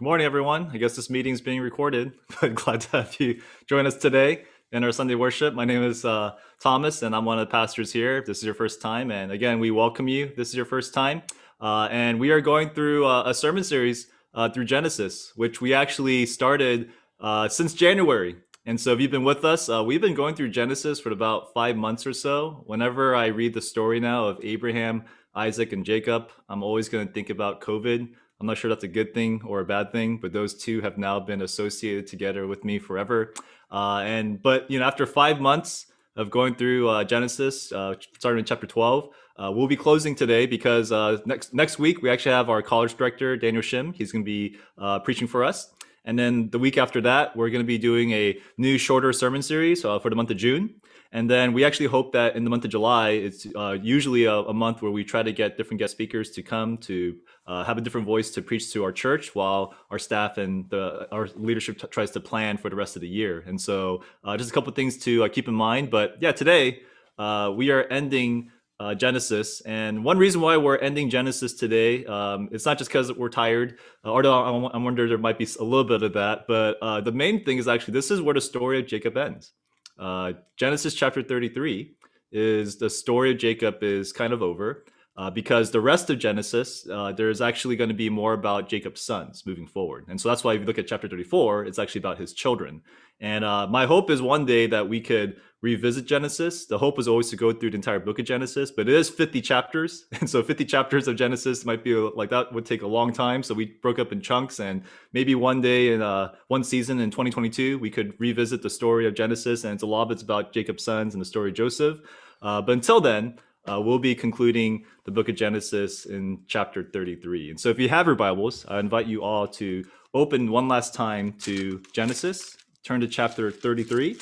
Good morning, everyone. I guess this meeting is being recorded, but glad to have you join us today in our Sunday worship. My name is uh, Thomas, and I'm one of the pastors here. If this is your first time, and again, we welcome you. This is your first time, uh, and we are going through uh, a sermon series uh, through Genesis, which we actually started uh, since January. And so, if you've been with us, uh, we've been going through Genesis for about five months or so. Whenever I read the story now of Abraham, Isaac, and Jacob, I'm always going to think about COVID I'm not sure that's a good thing or a bad thing, but those two have now been associated together with me forever. Uh, and but you know, after five months of going through uh, Genesis, uh, starting in chapter 12, uh, we'll be closing today because uh, next next week we actually have our college director Daniel Shim. He's going to be uh, preaching for us. And then the week after that, we're going to be doing a new shorter sermon series for the month of June. And then we actually hope that in the month of July, it's uh, usually a, a, month where we try to get different guest speakers to come to uh, have a different voice to preach to our church while our staff and the, our leadership t- tries to plan for the rest of the year. And so uh, just a couple things to uh, keep in mind. But yeah, today uh, we are ending uh, Genesis. And one reason why we're ending Genesis today, um, it's not just because we're tired, although I, I wonder there might be a little bit of that. But the main thing is actually this is where the story of Jacob ends. Uh, Genesis chapter 33 is the story of Jacob is kind of over uh, because the rest of Genesis, uh, there's actually going to be more about Jacob's sons moving forward. And so that's why if you look at chapter 34, it's actually about his children. And uh, my hope is one day that we could revisit Genesis. The hope is always to go through the entire book of Genesis, but it is 50 chapters. And so 50 chapters of Genesis might be like that would take a long time. So we broke up in chunks and maybe one day in uh, one season in 2022, we could revisit the story of Genesis. And it's a lot of it's about Jacob's sons and the story of Joseph. Uh, but until then, uh, we'll be concluding the book of Genesis in chapter 33. And so if you have your Bibles, I invite you all to open one last time to Genesis, turn to chapter 33,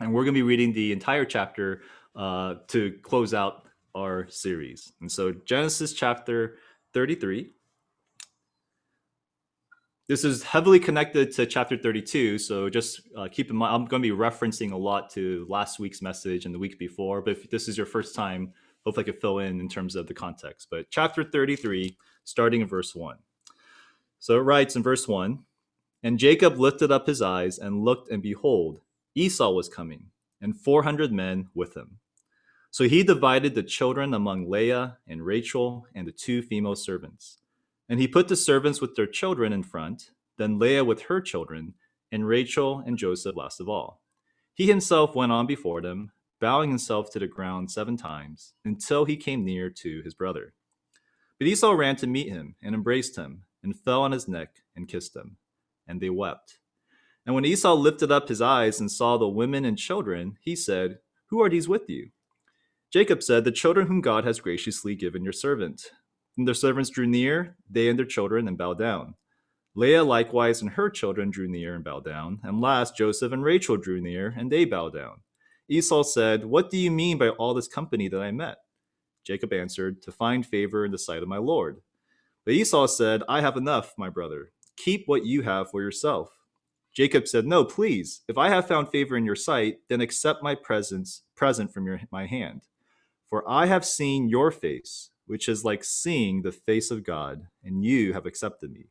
and we're going to be reading the entire chapter uh, to close out our series. And so Genesis chapter 33. This is heavily connected to chapter 32, so just uh, keep in mind, I'm going to be referencing a lot to last week's message and the week before. But if this is your first time hopefully I could fill in in terms of the context. But chapter 33, starting in verse 1. So it writes in verse 1 And Jacob lifted up his eyes and looked, and behold, Esau was coming, and 400 men with him. So he divided the children among Leah and Rachel and the two female servants. And he put the servants with their children in front, then Leah with her children, and Rachel and Joseph last of all. He himself went on before them, bowing himself to the ground seven times, until he came near to his brother. But Esau ran to meet him, and embraced him, and fell on his neck, and kissed him. And they wept. And when Esau lifted up his eyes and saw the women and children, he said, Who are these with you? Jacob said, The children whom God has graciously given your servant. And their servants drew near, they and their children, and bowed down. Leah likewise and her children drew near and bowed down. And last, Joseph and Rachel drew near, and they bowed down. Esau said, What do you mean by all this company that I met? Jacob answered, To find favor in the sight of my Lord. But Esau said, I have enough, my brother. Keep what you have for yourself. Jacob said, No, please. If I have found favor in your sight, then accept my presence, present from your, my hand. For I have seen your face, which is like seeing the face of God, and you have accepted me.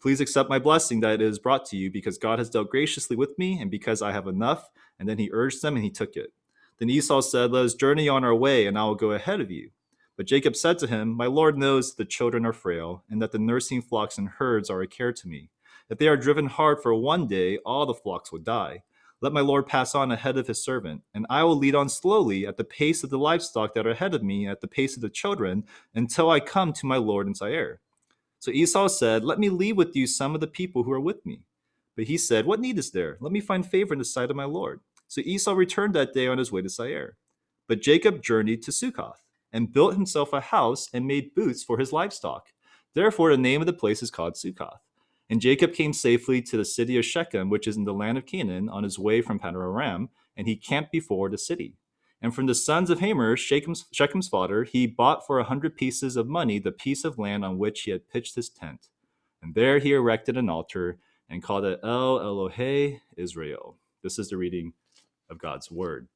Please accept my blessing that it is brought to you, because God has dealt graciously with me, and because I have enough and then he urged them, and he took it. Then Esau said, Let us journey on our way, and I will go ahead of you. But Jacob said to him, My Lord knows that the children are frail, and that the nursing flocks and herds are a care to me. If they are driven hard for one day, all the flocks will die. Let my Lord pass on ahead of his servant, and I will lead on slowly at the pace of the livestock that are ahead of me, at the pace of the children, until I come to my Lord in Seir. So Esau said, Let me leave with you some of the people who are with me. But he said, What need is there? Let me find favor in the sight of my Lord. So Esau returned that day on his way to Seir. But Jacob journeyed to Succoth and built himself a house and made booths for his livestock. Therefore, the name of the place is called Succoth. And Jacob came safely to the city of Shechem, which is in the land of Canaan, on his way from Paddan-aram, and he camped before the city. And from the sons of Hamor, Shechem's, Shechem's father, he bought for a hundred pieces of money the piece of land on which he had pitched his tent. And there he erected an altar and called it El Elohe Israel. This is the reading of God's word.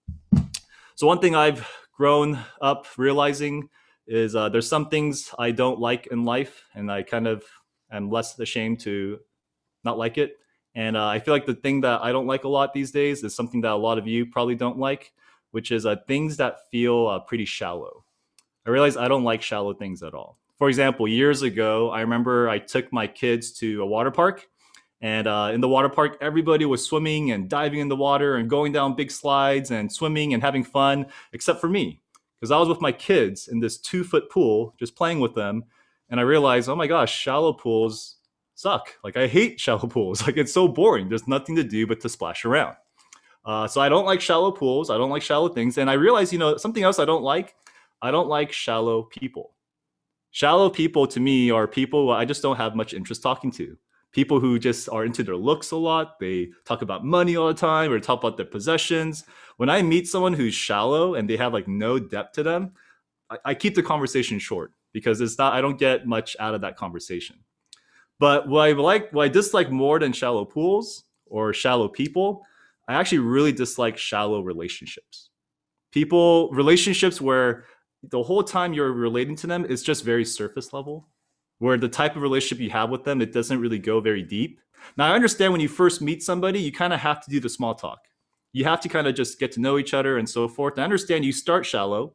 So, one thing I've grown up realizing is uh, there's some things I don't like in life, and I kind of am less ashamed to not like it. And uh, I feel like the thing that I don't like a lot these days is something that a lot of you probably don't like, which is uh, things that feel uh, pretty shallow. I realize I don't like shallow things at all. For example, years ago, I remember I took my kids to a water park. And uh, in the water park, everybody was swimming and diving in the water and going down big slides and swimming and having fun, except for me. Because I was with my kids in this two foot pool, just playing with them. And I realized, oh my gosh, shallow pools suck. Like I hate shallow pools. Like it's so boring. There's nothing to do but to splash around. Uh, so I don't like shallow pools. I don't like shallow things. And I realize, you know, something else I don't like. I don't like shallow people. Shallow people to me are people I just don't have much interest talking to. People who just are into their looks a lot. They talk about money all the time or talk about their possessions. When I meet someone who's shallow and they have like no depth to them, I, I keep the conversation short because it's not I don't get much out of that conversation. But what I like, what I dislike more than shallow pools or shallow people, I actually really dislike shallow relationships. People, relationships where the whole time you're relating to them is just very surface level, where the type of relationship you have with them, it doesn't really go very deep. Now, I understand when you first meet somebody, you kind of have to do the small talk. You have to kind of just get to know each other and so forth. I understand you start shallow,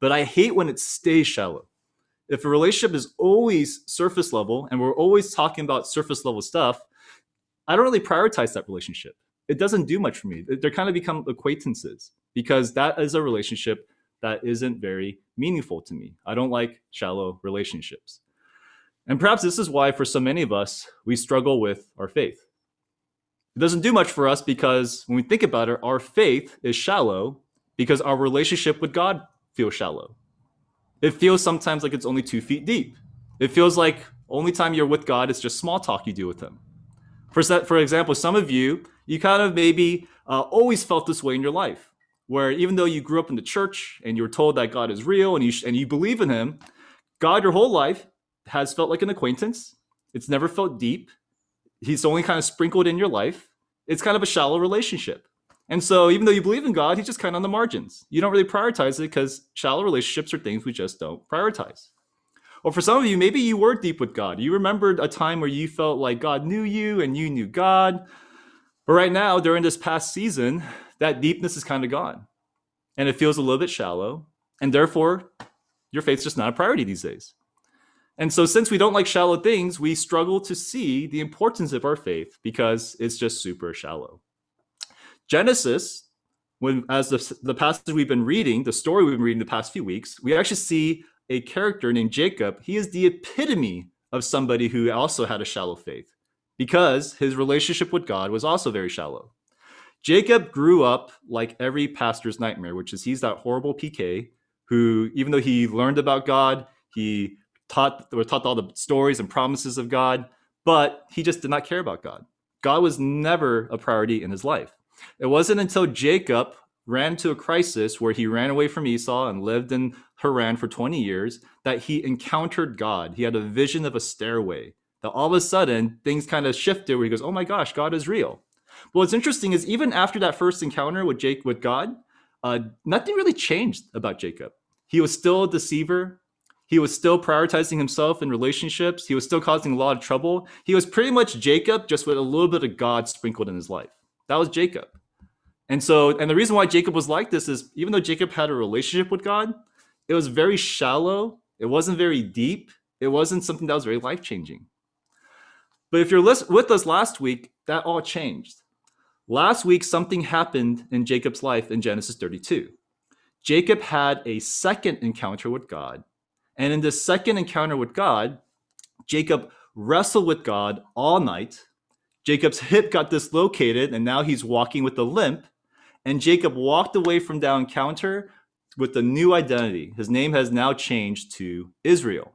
but I hate when it stays shallow if a relationship is always surface level and we're always talking about surface level stuff, I don't really prioritize that relationship. It doesn't do much for me. They're kind of become acquaintances because that is a relationship that isn't very meaningful to me. I don't like shallow relationships. And perhaps this is why, for so many of us, we struggle with our faith. It doesn't do much for us because when we think about it, our faith is shallow because our relationship with God feels shallow. It feels sometimes like it's only two feet deep. It feels like only time you're with God is just small talk you do with Him. For, for example, some of you, you kind of maybe uh, always felt this way in your life, where even though you grew up in the church and you were told that God is real and you, and you believe in Him, God your whole life has felt like an acquaintance. It's never felt deep. He's only kind of sprinkled in your life. It's kind of a shallow relationship. And so, even though you believe in God, he's just kind of on the margins. You don't really prioritize it because shallow relationships are things we just don't prioritize. Or for some of you, maybe you were deep with God. You remembered a time where you felt like God knew you and you knew God. But right now, during this past season, that deepness is kind of gone. And it feels a little bit shallow. And therefore, your faith's just not a priority these days. And so, since we don't like shallow things, we struggle to see the importance of our faith because it's just super shallow. Genesis, when as the, the passage we've been reading, the story we've been reading the past few weeks, we actually see a character named Jacob. He is the epitome of somebody who also had a shallow faith because his relationship with God was also very shallow. Jacob grew up like every pastor's nightmare, which is he's that horrible PK who, even though he learned about God, he taught or taught all the stories and promises of God, but he just did not care about God. God was never a priority in his life. It wasn't until Jacob ran to a crisis where he ran away from Esau and lived in Haran for 20 years that he encountered God. He had a vision of a stairway. That all of a sudden things kind of shifted where he goes, "Oh my gosh, God is real." But what's interesting is even after that first encounter with Jake with God, uh, nothing really changed about Jacob. He was still a deceiver. He was still prioritizing himself in relationships. He was still causing a lot of trouble. He was pretty much Jacob, just with a little bit of God sprinkled in his life. That was Jacob. And so, and the reason why Jacob was like this is even though Jacob had a relationship with God, it was very shallow. It wasn't very deep. It wasn't something that was very life changing. But if you're with us last week, that all changed. Last week, something happened in Jacob's life in Genesis 32. Jacob had a second encounter with God. And in this second encounter with God, Jacob wrestled with God all night Jacob's hip got dislocated and now he's walking with a limp. And Jacob walked away from that encounter with a new identity. His name has now changed to Israel.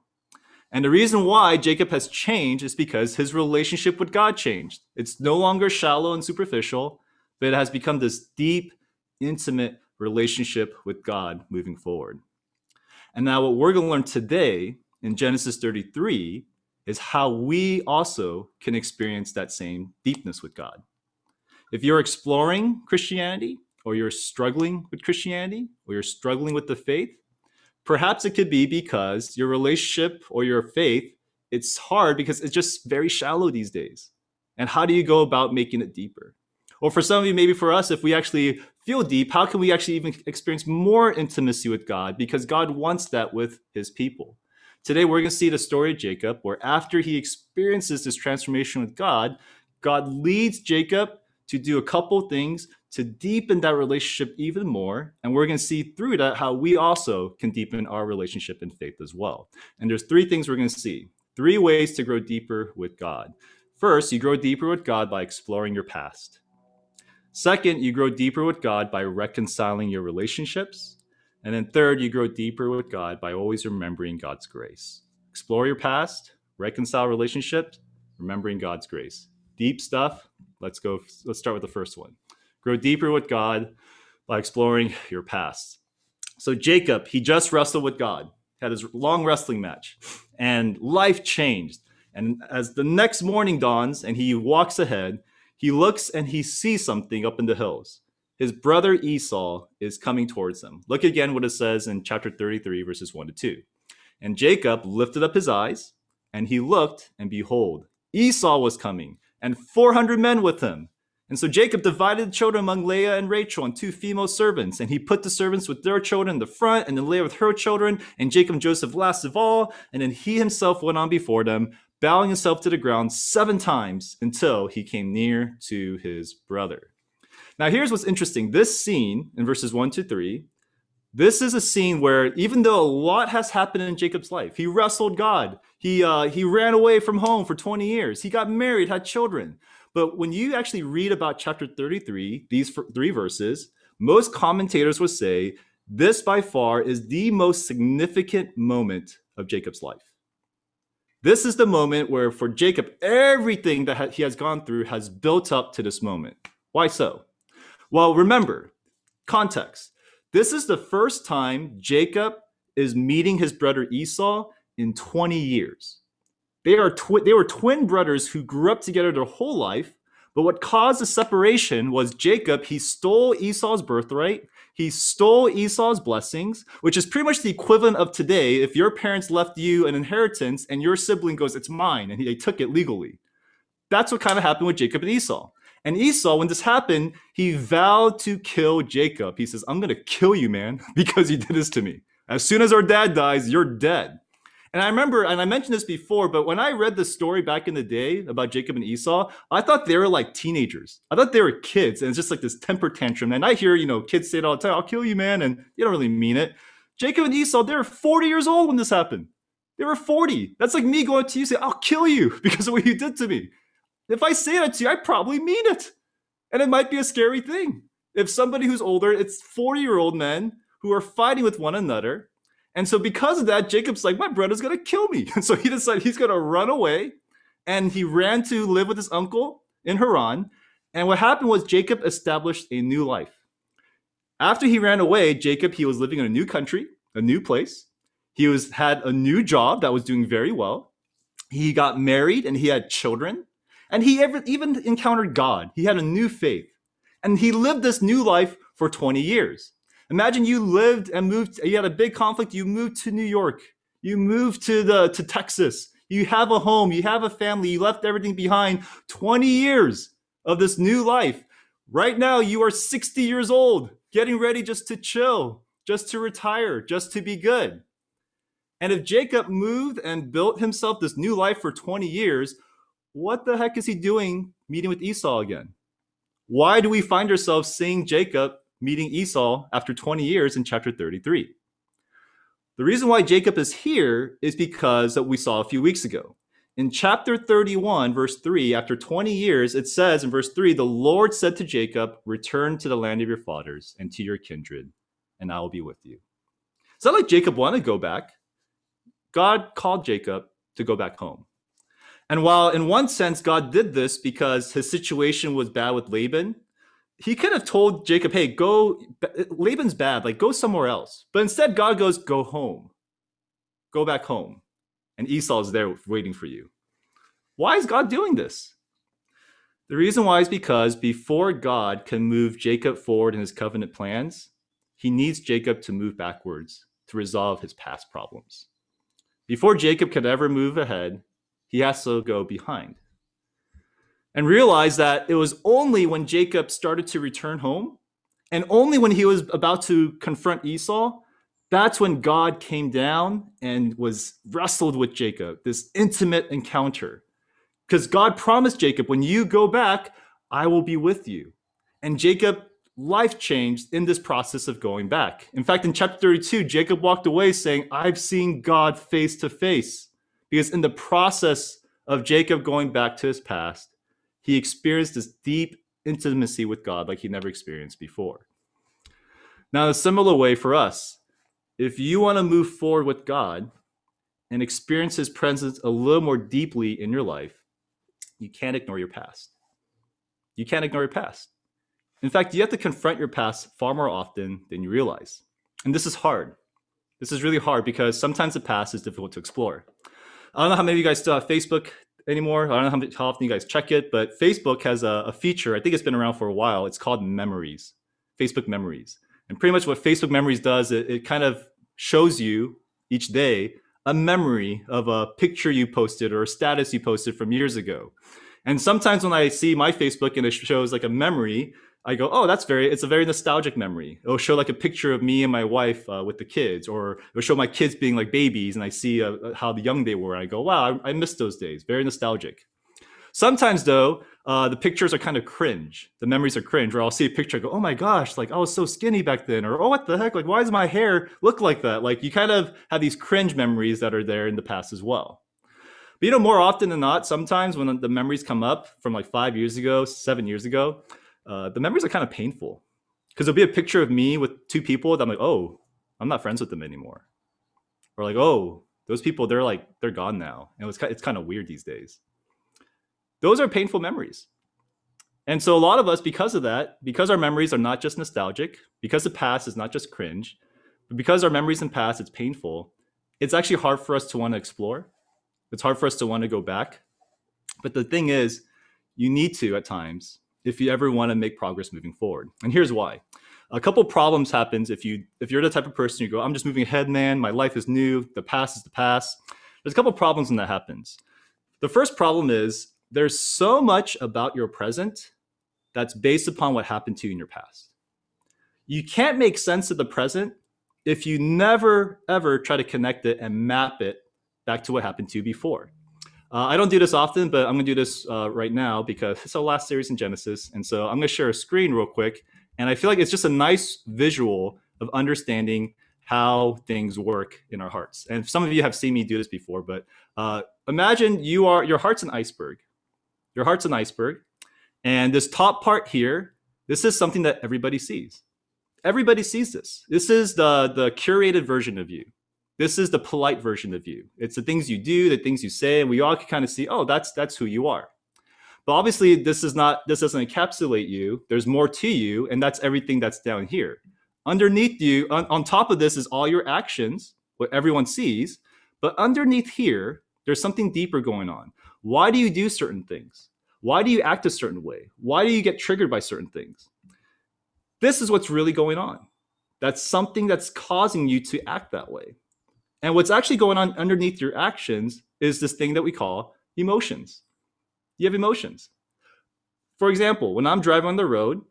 And the reason why Jacob has changed is because his relationship with God changed. It's no longer shallow and superficial, but it has become this deep, intimate relationship with God moving forward. And now, what we're going to learn today in Genesis 33 is how we also can experience that same deepness with God. If you're exploring Christianity, or you're struggling with Christianity, or you're struggling with the faith, perhaps it could be because your relationship or your faith it's hard because it's just very shallow these days. And how do you go about making it deeper? Or for some of you, maybe for us, if we actually feel deep, how can we actually even experience more intimacy with God? Because God wants that with his people. Today, we're going to see the story of Jacob, where after he experiences this transformation with God, God leads Jacob to do a couple things to deepen that relationship even more. And we're going to see through that how we also can deepen our relationship in faith as well. And there's three things we're going to see three ways to grow deeper with God. First, you grow deeper with God by exploring your past. Second, you grow deeper with God by reconciling your relationships. And then third, you grow deeper with God by always remembering God's grace. Explore your past, reconcile relationships, remembering God's grace. Deep stuff. Let's go. Let's start with the first one. Grow deeper with God by exploring your past. So Jacob, he just wrestled with God, had his long wrestling match, and life changed. And as the next morning dawns and he walks ahead, he looks and he sees something up in the hills his brother Esau is coming towards him. Look again what it says in chapter 33, verses 1 to 2. And Jacob lifted up his eyes, and he looked, and behold, Esau was coming, and 400 men with him. And so Jacob divided the children among Leah and Rachel and two female servants, and he put the servants with their children in the front, and then Leah with her children, and Jacob and Joseph last of all. And then he himself went on before them, bowing himself to the ground seven times until he came near to his brother. Now, here's what's interesting. This scene in verses one to three, this is a scene where even though a lot has happened in Jacob's life, he wrestled God, he uh, he ran away from home for 20 years, he got married, had children. But when you actually read about chapter 33, these three verses, most commentators would say this by far is the most significant moment of Jacob's life. This is the moment where, for Jacob, everything that he has gone through has built up to this moment. Why so? Well, remember, context. This is the first time Jacob is meeting his brother Esau in 20 years. They are twi- they were twin brothers who grew up together their whole life, but what caused the separation was Jacob, he stole Esau's birthright, he stole Esau's blessings, which is pretty much the equivalent of today if your parents left you an inheritance and your sibling goes, It's mine, and they took it legally. That's what kind of happened with Jacob and Esau. And Esau, when this happened, he vowed to kill Jacob. He says, I'm going to kill you, man, because you did this to me. As soon as our dad dies, you're dead. And I remember, and I mentioned this before, but when I read the story back in the day about Jacob and Esau, I thought they were like teenagers. I thought they were kids, and it's just like this temper tantrum. And I hear, you know, kids say it all the time, I'll kill you, man, and you don't really mean it. Jacob and Esau, they were 40 years old when this happened. They were 40. That's like me going to you say, I'll kill you because of what you did to me. If I say that to you, I probably mean it. And it might be a scary thing. If somebody who's older, it's 40 year old men who are fighting with one another. And so, because of that, Jacob's like, my brother's to kill me. And so he decided he's to run away. And he ran to live with his uncle in Haran. And what happened was Jacob established a new life. After he ran away, Jacob, he was living in a new country, a new place. He was had a new job that was doing very well. He got married and he had children. And he ever, even encountered God. He had a new faith. And he lived this new life for 20 years. Imagine you lived and moved, you had a big conflict, you moved to New York, you moved to the to Texas, you have a home, you have a family, you left everything behind 20 years of this new life. Right now, you are 60 years old, getting ready just to chill, just to retire, just to be good. And if Jacob moved and built himself this new life for 20 years, what the heck is he doing meeting with Esau again? Why do we find ourselves seeing Jacob meeting Esau after 20 years in chapter 33? The reason why Jacob is here is because that we saw a few weeks ago. In chapter 31, verse 3, after 20 years, it says in verse 3 the Lord said to Jacob, Return to the land of your fathers and to your kindred, and I will be with you. It's not like Jacob wanted to go back. God called Jacob to go back home. And while in one sense God did this because his situation was bad with Laban, he could have told Jacob, "Hey, go Laban's bad, like go somewhere else." But instead God goes, "Go home. Go back home." And Esau is there waiting for you. Why is God doing this? The reason why is because before God can move Jacob forward in his covenant plans, he needs Jacob to move backwards to resolve his past problems. Before Jacob could ever move ahead, he has to go behind. And realized that it was only when Jacob started to return home and only when he was about to confront Esau, that's when God came down and was wrestled with Jacob, this intimate encounter. Because God promised Jacob, when you go back, I will be with you. And Jacob life changed in this process of going back. In fact, in chapter 32, Jacob walked away saying, I've seen God face to face. Because in the process of Jacob going back to his past, he experienced this deep intimacy with God like he never experienced before. Now, a similar way for us, if you want to move forward with God and experience his presence a little more deeply in your life, you can't ignore your past. You can't ignore your past. In fact, you have to confront your past far more often than you realize. And this is hard. This is really hard because sometimes the past is difficult to explore. I don't know how many of you guys still have Facebook anymore. I don't know how, often you guys check it, but Facebook has a, a feature. I think it's been around for a while. It's called Memories, Facebook Memories. And pretty much what Facebook Memories does, it, it kind of shows you each day a memory of a picture you posted or a status you posted from years ago. And sometimes when I see my Facebook and it shows like a memory, I go, oh, that's very, it's a very nostalgic memory. It'll show like a picture of me and my wife uh, with the kids, or it'll show my kids being like babies, and I see uh, uh how young they were. I go, wow, I, I miss those days. Very nostalgic. Sometimes though, uh, the pictures are kind of cringe. The memories are cringe, where I'll see a picture, I go, oh my gosh, like I was so skinny back then, or oh, what the heck, like why does my hair look like that? Like you kind of have these cringe memories that are there in the past as well. But you know, more often than not, sometimes when the memories come up from like five years ago, seven years ago, uh, the memories are kind of painful because there'll be a picture of me with two people that I'm like, oh, I'm not friends with them anymore, or like, oh, those people they're like they're gone now, and it's it's kind of weird these days. Those are painful memories. And so a lot of us, because of that, because our memories are not just nostalgic, because the past is not just cringe, but because our memories and past it's painful, it's actually hard for us to want to explore. It's hard for us to want to go back. But the thing is, you need to at times if you ever want to make progress moving forward. And here's why. A couple problems happens if you if you're the type of person you go, I'm just moving ahead, man. My life is new. The past is the past. There's a couple problems when that happens. The first problem is there's so much about your present that's based upon what happened to you in your past. You can't make sense of the present if you never ever try to connect it and map it back to what happened to you before. Uh, I don't do this often, but I'm going to do this uh, right now because it's our last series in Genesis. And so I'm going to share a screen real quick. And I feel like it's just a nice visual of understanding how things work in our hearts. And some of you have seen me do this before, but uh, imagine you are your heart's an iceberg. Your heart's an iceberg. And this top part here, this is something that everybody sees. Everybody sees this. This is the, the curated version of you. This is the polite version of you. It's the things you do, the things you say, and we all can kind of see, oh, that's that's who you are. But obviously, this is not this doesn't encapsulate you. There's more to you, and that's everything that's down here. Underneath you, on, on top of this, is all your actions, what everyone sees. But underneath here, there's something deeper going on. Why do you do certain things? Why do you act a certain way? Why do you get triggered by certain things? This is what's really going on. That's something that's causing you to act that way. And what's actually going on underneath your actions is this thing that we call emotions. You have emotions. For example, when I'm driving on the road,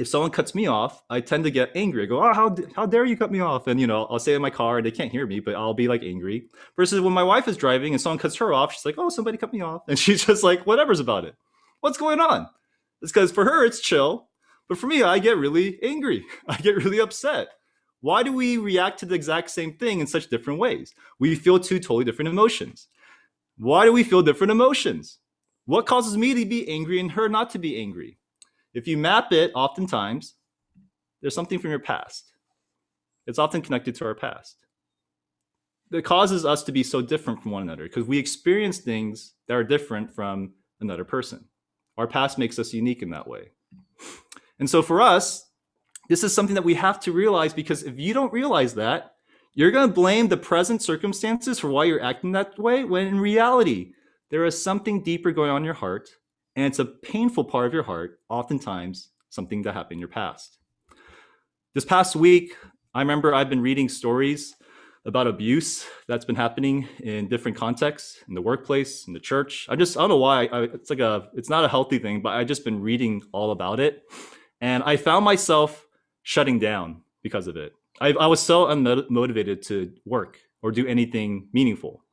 if someone cuts me off, I tend to get angry. I go, "Oh, how how dare you cut me off?" And you know, I'll say in my car, and they can't hear me, but I'll be like angry. Versus when my wife is driving and someone cuts her off, she's like, "Oh, somebody cut me off," and she's just like, "Whatever's about it. What's going on?" It's because for her it's chill, but for me, I get really angry. I get really upset. Why do we react to the exact same thing in such different ways? We feel two totally different emotions. Why do we feel different emotions? What causes me to be angry and her not to be angry? If you map it, oftentimes, there's something from your past. It's often connected to our past. That causes us to be so different from one another because we experience things that are different from another person. Our past makes us unique in that way. And so for us, this is something that we have to realize because if you don't realize that, you're going to blame the present circumstances for why you're acting that way, when in reality, there is something deeper going on in your heart, and it's a painful part of your heart, oftentimes something that happened in your past. This past week, I remember I've been reading stories about abuse that's been happening in different contexts in the workplace in the church i just i don't know why I, it's like a it's not a healthy thing but i just been reading all about it and i found myself shutting down because of it. I, I was so unmotivated to work or do anything meaningful.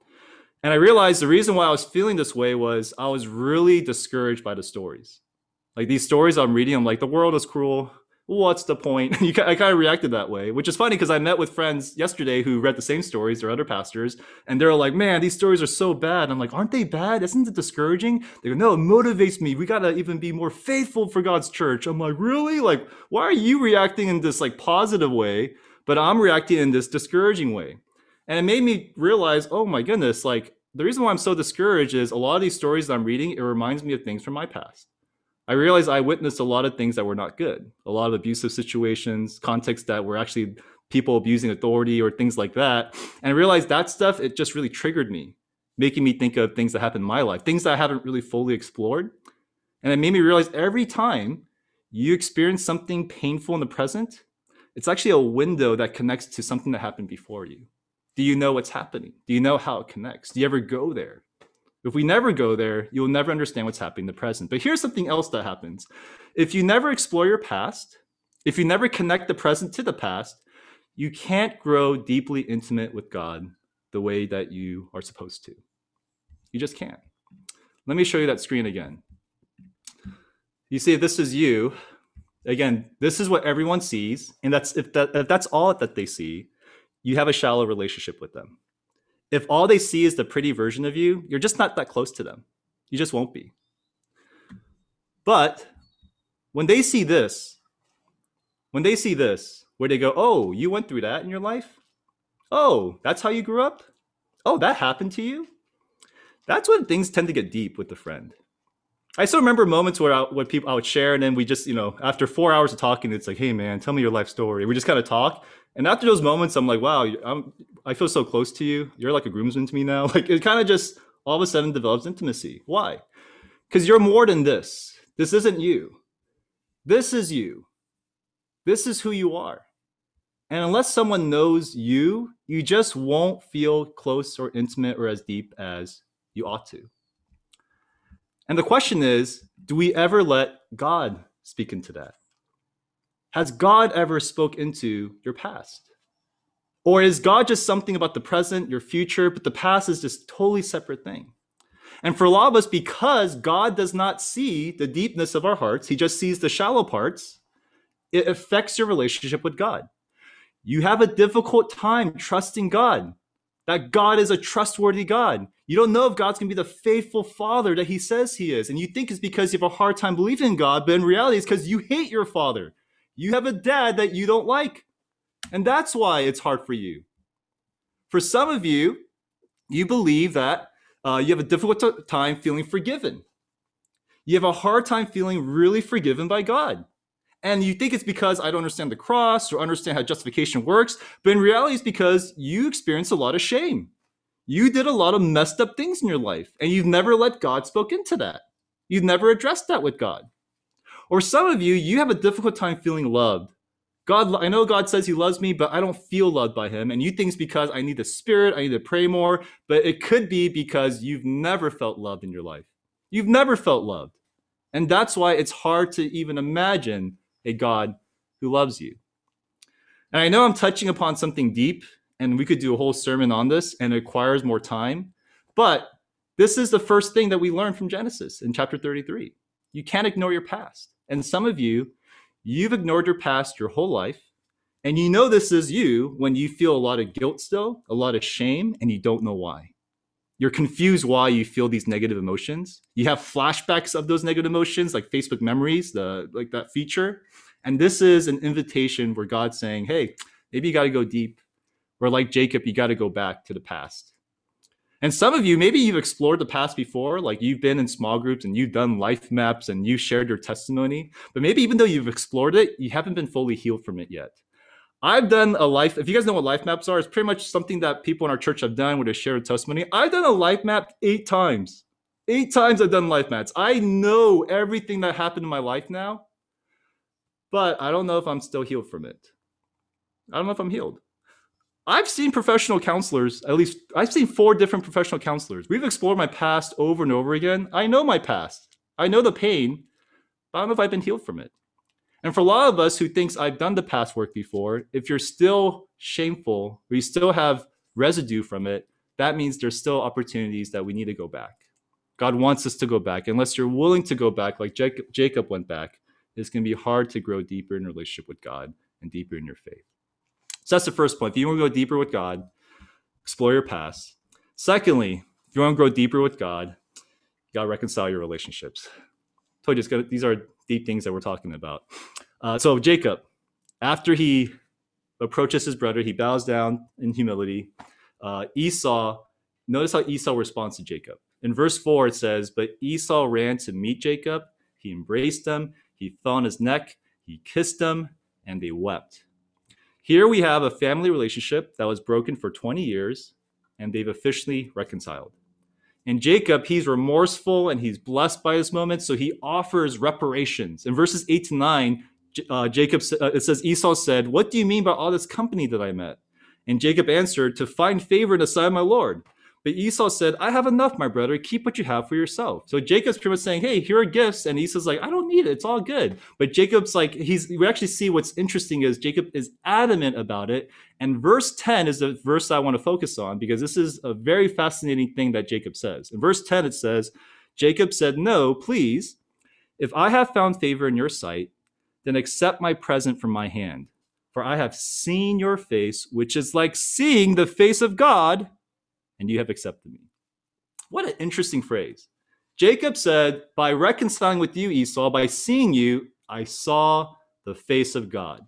And i realized the reason why i was feeling this way was i was really discouraged by the stories. Like these stories i'm reading i'm like the world is cruel what's the point? You, I kind of reacted that way, which is funny because I met with friends yesterday who read the same stories or other pastors, and they're like, man, these stories are so bad. I'm like, aren't they bad? Isn't it discouraging? They go, no, it motivates me. We got to even be more faithful for God's church. I'm like, really? Like, why are you reacting in this like positive way, but I'm reacting in this discouraging way? And it made me realize, oh my goodness, like the reason why I'm so discouraged is a lot of these stories that I'm reading, it reminds me of things from my past. I realized I witnessed a lot of things that were not good, a lot of abusive situations, contexts that were actually people abusing authority or things like that. And I realized that stuff, it just really triggered me, making me think of things that happened in my life, things that I haven't really fully explored. And it made me realize every time you experience something painful in the present, it's actually a window that connects to something that happened before you. Do you know what's happening? Do you know how it connects? Do you ever go there? If we never go there, you'll never understand what's happening in the present. But here's something else that happens. If you never explore your past, if you never connect the present to the past, you can't grow deeply intimate with God the way that you are supposed to. You just can't. Let me show you that screen again. You see, this is you, again, this is what everyone sees, and that's if that if that's all that they see, you have a shallow relationship with them if all they see is the pretty version of you, you're just not that close to them. You just won't be. But when they see this, when they see this, where they go, oh, you went through that in your life? Oh, that's how you grew up? Oh, that happened to you? That's when things tend to get deep with the friend. I still remember moments where I, when people I would share, and then we just, you know, after four hours of talking, it's like, hey man, tell me your life story. We just kind of talk, and after those moments, I'm like, wow, I'm, I feel so close to you. You're like a groomsman to me now. Like it kind of just all of a sudden develops intimacy. Why? Because you're more than this. This isn't you. This is you. This is who you are. And unless someone knows you, you just won't feel close or intimate or as deep as you ought to. And the question is do we ever let God speak into that? Has God ever spoke into your past? Or is God just something about the present, your future, but the past is just totally separate thing? And for a lot of us, because God does not see the deepness of our hearts, He just sees the shallow parts, it affects your relationship with God. You have a difficult time trusting God, that God is a trustworthy God. You don't know if God's going to be the faithful father that He says He is. And you think it's because you have a hard time believing in God, but in reality, it's because you hate your father. You have a dad that you don't like. And that's why it's hard for you. For some of you, you believe that uh, you have a difficult t- time feeling forgiven. You have a hard time feeling really forgiven by God. And you think it's because I don't understand the cross or understand how justification works. But in reality, it's because you experience a lot of shame. You did a lot of messed up things in your life, and you've never let God spoke into that. You've never addressed that with God. Or some of you, you have a difficult time feeling loved. God, I know God says He loves me, but I don't feel loved by Him. And you think it's because I need the Spirit, I need to pray more, but it could be because you've never felt loved in your life. You've never felt loved. And that's why it's hard to even imagine a God who loves you. And I know I'm touching upon something deep, and we could do a whole sermon on this, and it requires more time. But this is the first thing that we learn from Genesis in chapter 33. You can't ignore your past. And some of you, you've ignored your past your whole life. And you know this is you when you feel a lot of guilt still, a lot of shame, and you don't know why. You're confused why you feel these negative emotions. You have flashbacks of those negative emotions, like Facebook memories, the like that feature. And this is an invitation where God's saying, hey, maybe you got to go deep. Or like Jacob, you got to go back to the past. And some of you, maybe you've explored the past before, like you've been in small groups and you've done life maps and you shared your testimony. But maybe even though you've explored it, you haven't been fully healed from it yet. I've done a life, if you guys know what life maps are, it's pretty much something that people in our church have done where they share a testimony. I've done a life map eight times. Eight times I've done life maps. I know everything that happened in my life now, but I don't know if I'm still healed from it. I don't know if I'm healed. I've seen professional counselors, at least I've seen four different professional counselors. We've explored my past over and over again. I know my past. I know the pain, but I don't know if I've been healed from it. And for a lot of us who thinks I've done the past work before, if you're still shameful or you still have residue from it, that means there's still opportunities that we need to go back. God wants us to go back. Unless you're willing to go back, like Jacob went back, it's going to be hard to grow deeper in relationship with God and deeper in your faith. So that's the first point. If you want to go deeper with God, explore your past. Secondly, if you want to grow deeper with God, you got to reconcile your relationships. These are deep things that we're talking about. Uh, so Jacob, after he approaches his brother, he bows down in humility. Uh, Esau, notice how Esau responds to Jacob. In verse 4, it says, But Esau ran to meet Jacob. He embraced him. He fell on his neck. He kissed him, and they wept. Here we have a family relationship that was broken for 20 years, and they've officially reconciled. And Jacob, he's remorseful and he's blessed by this moment, so he offers reparations. In verses 8 to 9, uh, Jacob, uh, it says, Esau said, What do you mean by all this company that I met? And Jacob answered, To find favor in the sight of my Lord. But Esau said, I have enough, my brother. Keep what you have for yourself. So Jacob's pretty much saying, Hey, here are gifts. And Esau's like, I don't need it. It's all good. But Jacob's like, he's, we actually see what's interesting is Jacob is adamant about it. And verse 10 is the verse I want to focus on because this is a very fascinating thing that Jacob says. In verse 10, it says, Jacob said, No, please. If I have found favor in your sight, then accept my present from my hand. For I have seen your face, which is like seeing the face of God and you have accepted me. What an interesting phrase. Jacob said, By reconciling with you, Esau, by seeing you, I saw the face of God.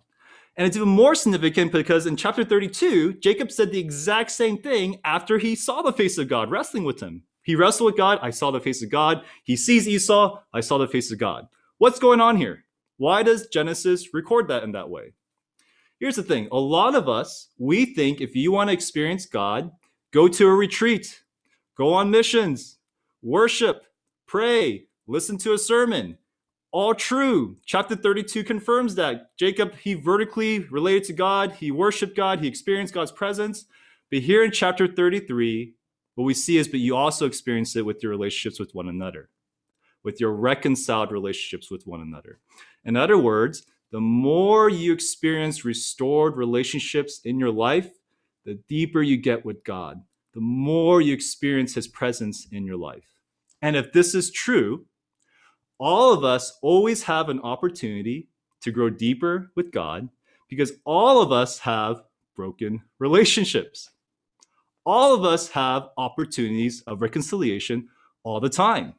And it's even more significant because in chapter 32, Jacob said the exact same thing after he saw the face of God wrestling with him. He wrestled with God, I saw the face of God. He sees Esau, I saw the face of God. What's going on here? Why does Genesis record that in that way? Here's the thing a lot of us, we think if you want to experience God, Go to a retreat, go on missions, worship, pray, listen to a sermon. All true. Chapter 32 confirms that. Jacob, he vertically related to God, he worshiped God, he experienced God's presence. But here in chapter 33, what we see is, but you also experience it with your relationships with one another, with your reconciled relationships with one another. In other words, the more you experience restored relationships in your life, the deeper you get with God, the more you experience His presence in your life. And if this is true, all of us always have an opportunity to grow deeper with God because all of us have broken relationships. All of us have opportunities of reconciliation all the time.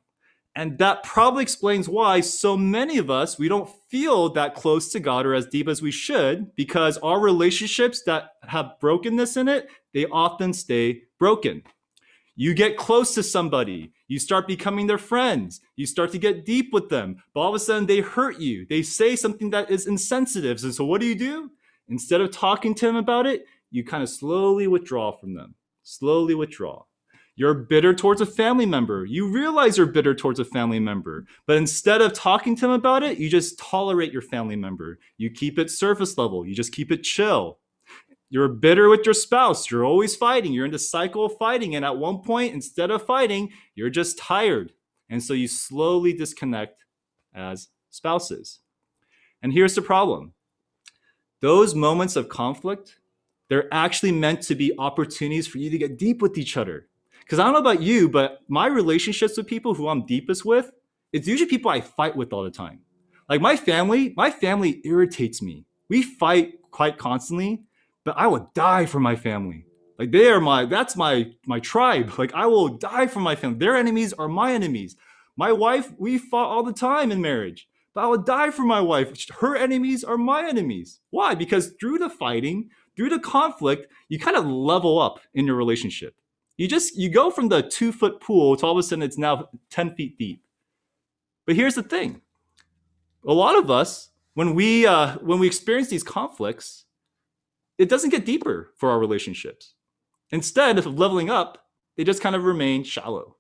And that probably explains why so many of us, we don't feel that close to God or as deep as we should, because our relationships that have brokenness in it, they often stay broken. You get close to somebody, you start becoming their friends, you start to get deep with them, but all of a sudden they hurt you. They say something that is insensitive. And so what do you do? Instead of talking to them about it, you kind of slowly withdraw from them, slowly withdraw. You're bitter towards a family member. You realize you're bitter towards a family member. But instead of talking to them about it, you just tolerate your family member. You keep it surface level. You just keep it chill. You're bitter with your spouse. You're always fighting. You're in the cycle of fighting. And at one point, instead of fighting, you're just tired. And so you slowly disconnect as spouses. And here's the problem those moments of conflict, they're actually meant to be opportunities for you to get deep with each other because I don't know about you, but my relationships with people who I'm deepest with, it's usually people I fight with all the time. Like my family, my family irritates me. We fight quite constantly, but I would die for my family. Like they are my that's my my tribe. Like I will die for my family. Their enemies are my enemies. My wife, we fought all the time in marriage. But I would die for my wife. Her enemies are my enemies. Why? Because through the fighting, through the conflict, you kind of level up in your relationship you just you go from the two foot pool to all of a sudden it's now 10 feet deep. But here's the thing. A lot of us when we uh, when we experience these conflicts it doesn't get deeper for our relationships. Instead of leveling up they just kind of remain shallow.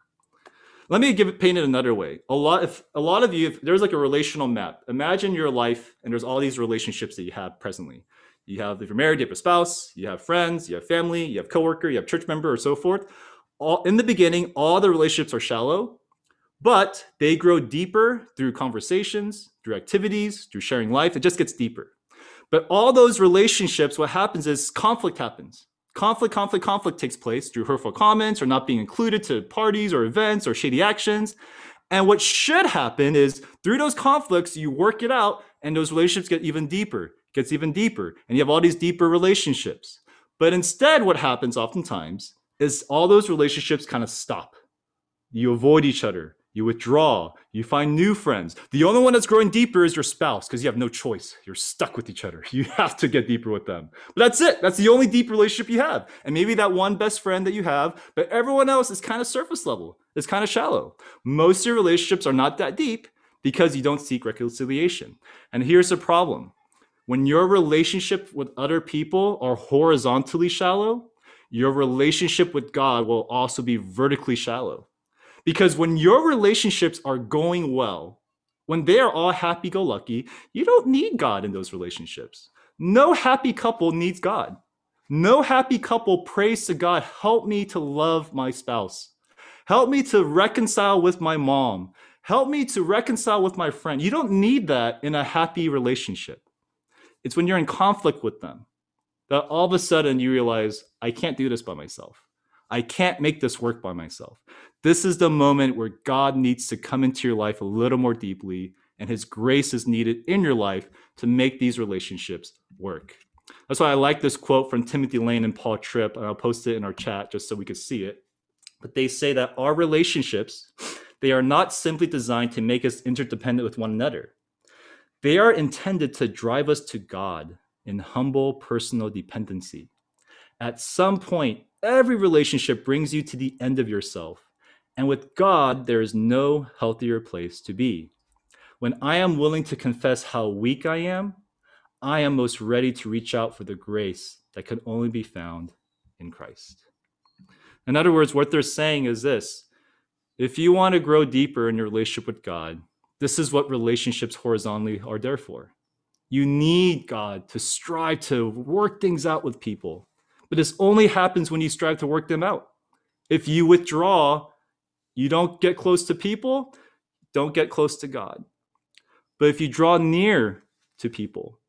Let me give it paint it another way. A lot if a lot of you if there's like a relational map imagine your life and there's all these relationships that you have presently You have, if you're married, you have a spouse, you have friends, you have family, you have coworker, you have church member, or so forth. All in the beginning, all the relationships are shallow, but they grow deeper through conversations, through activities, through sharing life. It just gets deeper. But all those relationships, what happens is conflict happens. Conflict, conflict, conflict takes place through hurtful comments or not being included to parties or events or shady actions. And what should happen is through those conflicts, you work it out and those relationships get even deeper, gets even deeper. And you have all these deeper relationships. But instead, what happens oftentimes is all those relationships kind of stop. You avoid each other. You withdraw. You find new friends. The only one that's growing deeper is your spouse because you have no choice. You're stuck with each other. You have to get deeper with them. But that's it. That's the only deep relationship you have. And maybe that one best friend that you have, but everyone else is kind of surface level. It's kind of shallow. Most of your relationships are not that deep because you don't seek reconciliation. And here's the problem when your relationship with other people are horizontally shallow, your relationship with God will also be vertically shallow. Because when your relationships are going well, when they are all happy go lucky, you don't need God in those relationships. No happy couple needs God. No happy couple prays to God, help me to love my spouse. Help me to reconcile with my mom. Help me to reconcile with my friend. You don't need that in a happy relationship. It's when you're in conflict with them that all of a sudden you realize, I can't do this by myself. I can't make this work by myself. This is the moment where God needs to come into your life a little more deeply, and His grace is needed in your life to make these relationships work. That's why I like this quote from Timothy Lane and Paul Tripp, and I'll post it in our chat just so we can see it. But they say that our relationships, they are not simply designed to make us interdependent with one another. They are intended to drive us to God in humble personal dependency. At some point, every relationship brings you to the end of yourself. And with God, there is no healthier place to be. When I am willing to confess how weak I am, I am most ready to reach out for the grace that can only be found in Christ. In other words, what they're saying is this if you want to grow deeper in your relationship with God, this is what relationships horizontally are there for. You need God to strive to work things out with people. But this only happens when you strive to work them out. If you withdraw, you don't get close to people, don't get close to God. But if you draw near to people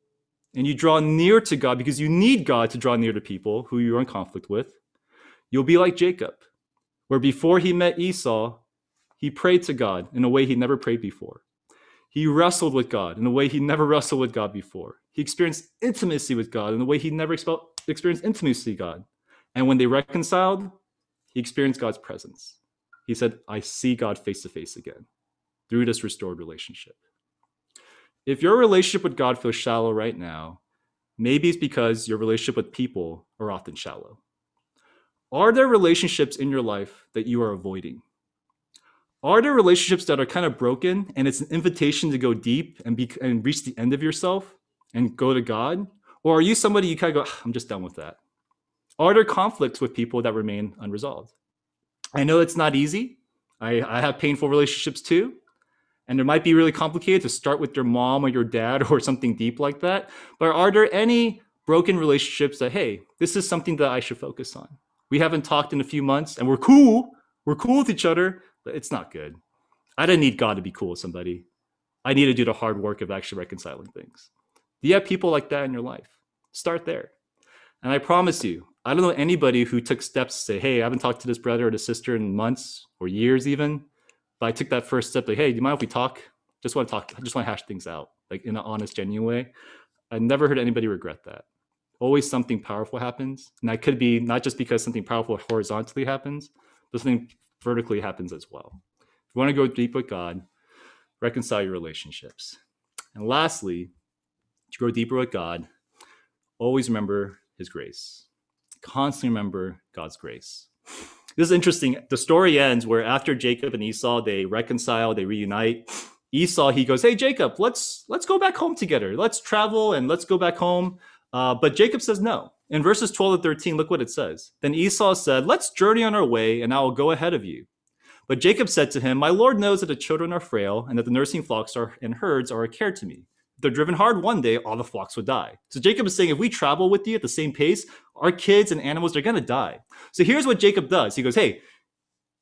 and you draw near to God because you need God to draw near to people who you're in conflict with, you'll be like Jacob, where before he met Esau, he prayed to God in a way he never prayed before. He wrestled with God in a way he never wrestled with God before. He experienced intimacy with God in a way he never experienced intimacy with God. And when they reconciled, he experienced God's presence. He said, I see God face to face again through this restored relationship. If your relationship with God feels shallow right now, maybe it's because your relationship with people are often shallow. Are there relationships in your life that you are avoiding? Are there relationships that are kind of broken and it's an invitation to go deep and be and reach the end of yourself and go to god? Or are you somebody you kind of go ah, i'm just done with that. Are there conflicts with people that remain unresolved? I know it's not easy. I, I have painful relationships too. And it might be really complicated to start with your mom or your dad or something deep like that. But are there any broken relationships that hey this is something that i should focus on. We haven't talked in a few months and we're cool. We're cool with each other it's not good. I don't need God to be cool with somebody. I need to do the hard work of actually reconciling things. Do you have people like that in your life? Start there. And I promise you, I don't know anybody who took steps to say, hey, I haven't talked to this brother or this sister in months or years even. But I took that first step, like, hey, do you mind if we talk? Just want to talk, I just want to hash things out, like in an honest, genuine way. I never heard anybody regret that. Always something powerful happens. And that could be not just because something powerful horizontally happens, but something vertically happens as well. If you want to go deep with God, reconcile your relationships. And lastly, to grow deeper with God, always remember his grace. Constantly remember God's grace. This is interesting. The story ends where after Jacob and Esau, they reconcile, they reunite. Esau, he goes, "Hey Jacob, let's let's go back home together. Let's travel and let's go back home." Uh, but Jacob says no. In verses 12 to 13, look what it says. Then Esau said, Let's journey on our way, and I will go ahead of you. But Jacob said to him, My Lord knows that the children are frail, and that the nursing flocks are, and herds are a care to me. If they're driven hard one day, all the flocks would die. So Jacob is saying, if we travel with you at the same pace, our kids and animals are going to die. So here's what Jacob does. He goes, Hey,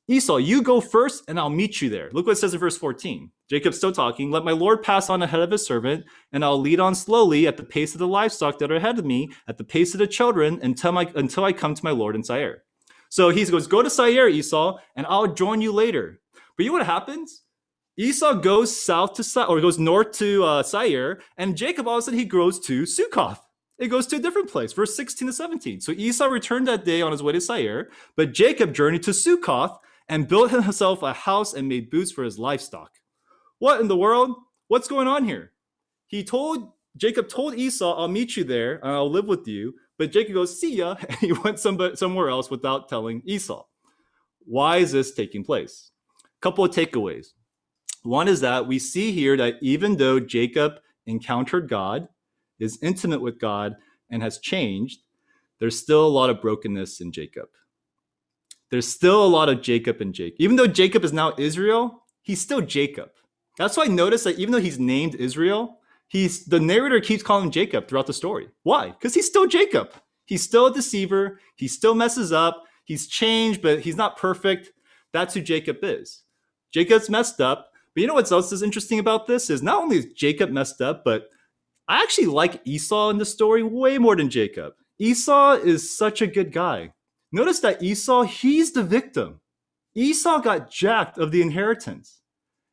Esau, you go first and I'll meet you there. Look what it says in verse 14. Jacob's still talking. Let my Lord pass on ahead of his servant, and I'll lead on slowly at the pace of the livestock that are ahead of me, at the pace of the children, until, my, until I come to my Lord in Seir. So he goes, Go to Seir, Esau, and I'll join you later. But you know what happens? Esau goes south to Seir, or goes north to uh, Seir, and Jacob all of a sudden he goes to Sukkoth. It goes to a different place, verse 16 to 17. So Esau returned that day on his way to Seir, but Jacob journeyed to Sukkoth and built himself a house and made booths for his livestock. What in the world? What's going on here? He told Jacob told Esau, I'll meet you there and I'll live with you. But Jacob goes, see ya, and he went somewhere else without telling Esau. Why is this taking place? Couple of takeaways. One is that we see here that even though Jacob encountered God, is intimate with God, and has changed, there's still a lot of brokenness in Jacob there's still a lot of Jacob and Jake. Even though Jacob is now Israel, he's still Jacob. That's why I notice that even though he's named Israel, he's the narrator keeps calling him Jacob throughout the story. Why? Because he's still Jacob. He's still a deceiver. He still messes up. He's changed, but he's not perfect. That's who Jacob is. Jacob's messed up. But you know what else is interesting about this is not only is Jacob messed up, but I actually like Esau in the story way more than Jacob. Esau is such a good guy. Notice that Esau, he's the victim. Esau got jacked of the inheritance.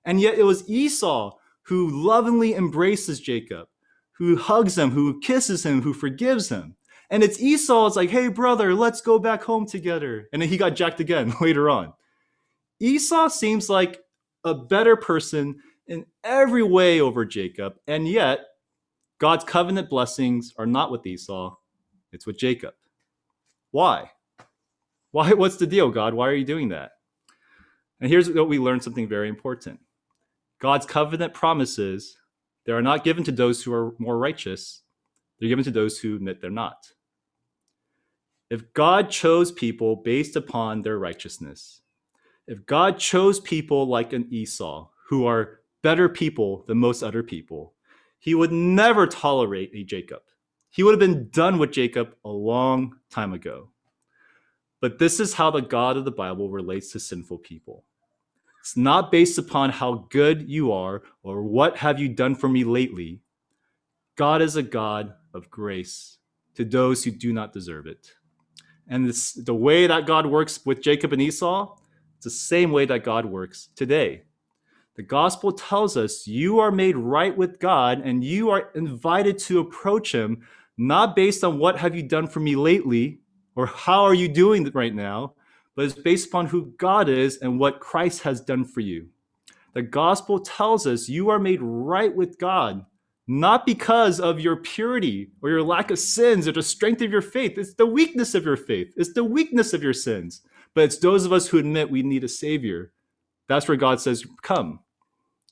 And yet it was Esau who lovingly embraces Jacob, who hugs him, who kisses him, who forgives him. And it's Esau, it's like, hey, brother, let's go back home together. And then he got jacked again later on. Esau seems like a better person in every way over Jacob. And yet, God's covenant blessings are not with Esau, it's with Jacob. Why? Why? What's the deal, God? Why are you doing that? And here's what we learn something very important God's covenant promises they are not given to those who are more righteous, they're given to those who admit they're not. If God chose people based upon their righteousness, if God chose people like an Esau who are better people than most other people, he would never tolerate a Jacob. He would have been done with Jacob a long time ago. But this is how the God of the Bible relates to sinful people. It's not based upon how good you are or what have you done for me lately. God is a God of grace to those who do not deserve it. And this, the way that God works with Jacob and Esau, it's the same way that God works today. The gospel tells us you are made right with God and you are invited to approach him not based on what have you done for me lately, or how are you doing right now, but it's based upon who God is and what Christ has done for you. The gospel tells us you are made right with God, not because of your purity or your lack of sins or the strength of your faith. It's the weakness of your faith, it's the weakness of your sins. But it's those of us who admit we need a Savior. That's where God says, Come,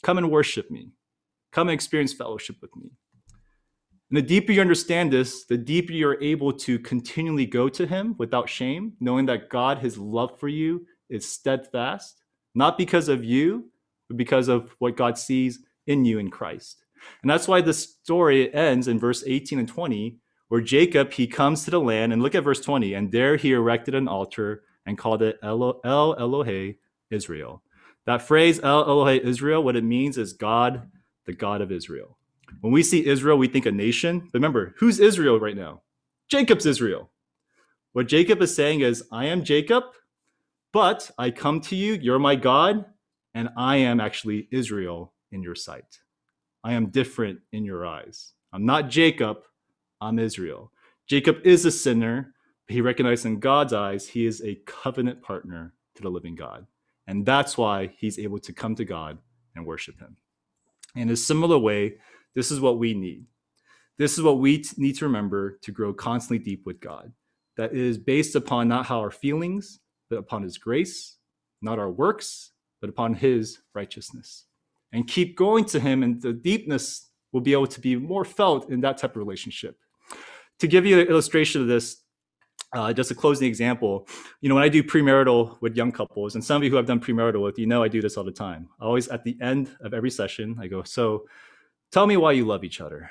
come and worship me, come and experience fellowship with me. And the deeper you understand this, the deeper you're able to continually go to Him without shame, knowing that God, His love for you, is steadfast, not because of you, but because of what God sees in you in Christ. And that's why the story ends in verse 18 and 20, where Jacob he comes to the land, and look at verse 20, and there he erected an altar and called it El, El Elohe Israel. That phrase El Elohe Israel, what it means is God, the God of Israel. When we see Israel, we think a nation. But remember, who's Israel right now? Jacob's Israel. What Jacob is saying is, I am Jacob, but I come to you, you're my God, and I am actually Israel in your sight. I am different in your eyes. I'm not Jacob, I'm Israel. Jacob is a sinner, but he recognized in God's eyes, he is a covenant partner to the living God. And that's why he's able to come to God and worship him. In a similar way, this is what we need. This is what we t- need to remember to grow constantly deep with God. That is based upon not how our feelings, but upon His grace, not our works, but upon His righteousness. And keep going to Him, and the deepness will be able to be more felt in that type of relationship. To give you an illustration of this, uh, just a closing example, you know, when I do premarital with young couples, and some of you who have done premarital with, you know I do this all the time. Always at the end of every session, I go, so tell me why you love each other.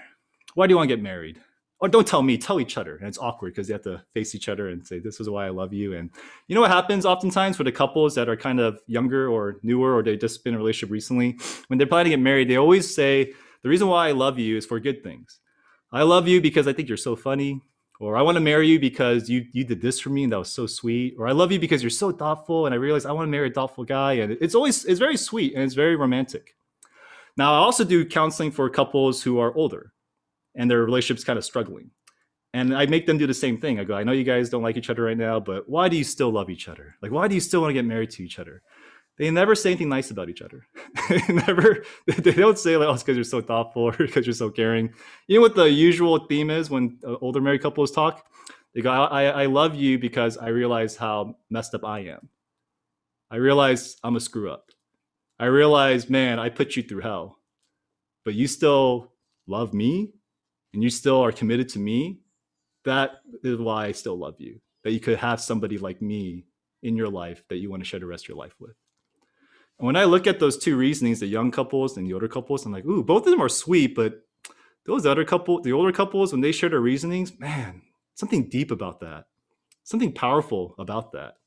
Why do you want to get married? Or don't tell me, tell each other. And it's awkward because they have to face each other and say, This is why I love you. And you know what happens oftentimes for the couples that are kind of younger or newer or they've just been in a relationship recently? When they're planning to get married, they always say, The reason why I love you is for good things. I love you because I think you're so funny or I want to marry you because you you did this for me and that was so sweet, or I love you because you're so thoughtful and I realize I want to marry a thoughtful guy, and it's always it's very sweet and it's very romantic. Now I also do counseling for couples who are older and their relationship's kind of struggling, and I make them do the same thing. I go, I know you guys don't like each other right now, but why do you still love each other? Like why do you still want to get married to each other? they never say anything nice about each other. they never they don't say like, "Oh, it's because you're so thoughtful" or because you're so caring. You know what the usual theme is when uh, older married couples talk? They go, I, "I love you because I realize how messed up I am. I realize I'm a screw up. I realize, man, I put you through hell, but you still love me, and you still are committed to me. That is why I still love you. That you could have somebody like me in your life that you want to share the rest of your life with." And when I look at those two reasonings, the young couples and the older couples, I'm like, ooh, both of them are sweet, but those other couple, the older couples, when they share their reasonings, man, something deep about that, something powerful about that,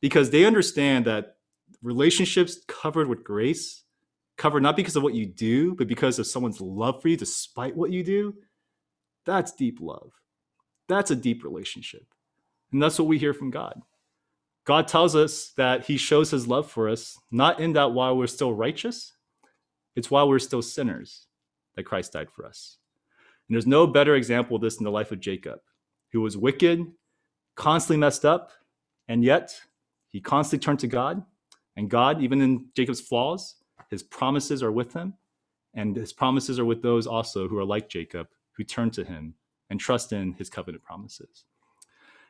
because they understand that relationships covered with grace, covered not because of what you do, but because of someone's love for you despite what you do, that's deep love. That's a deep relationship. And that's what we hear from God. God tells us that he shows his love for us, not in that while we're still righteous, it's while we're still sinners that Christ died for us. And there's no better example of this in the life of Jacob, who was wicked, constantly messed up, and yet he constantly turned to God. And God, even in Jacob's flaws, his promises are with him. And his promises are with those also who are like Jacob, who turn to him and trust in his covenant promises.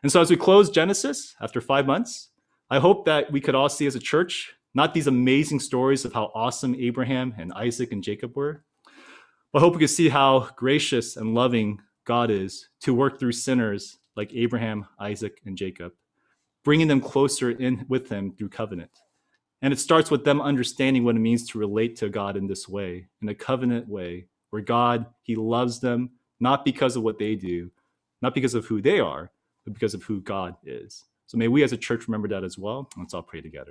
And so, as we close Genesis after five months, I hope that we could all see as a church not these amazing stories of how awesome Abraham and Isaac and Jacob were, but I hope we could see how gracious and loving God is to work through sinners like Abraham, Isaac, and Jacob, bringing them closer in with Him through covenant. And it starts with them understanding what it means to relate to God in this way, in a covenant way, where God, He loves them not because of what they do, not because of who they are, but because of who God is. So may we as a church remember that as well. Let's all pray together.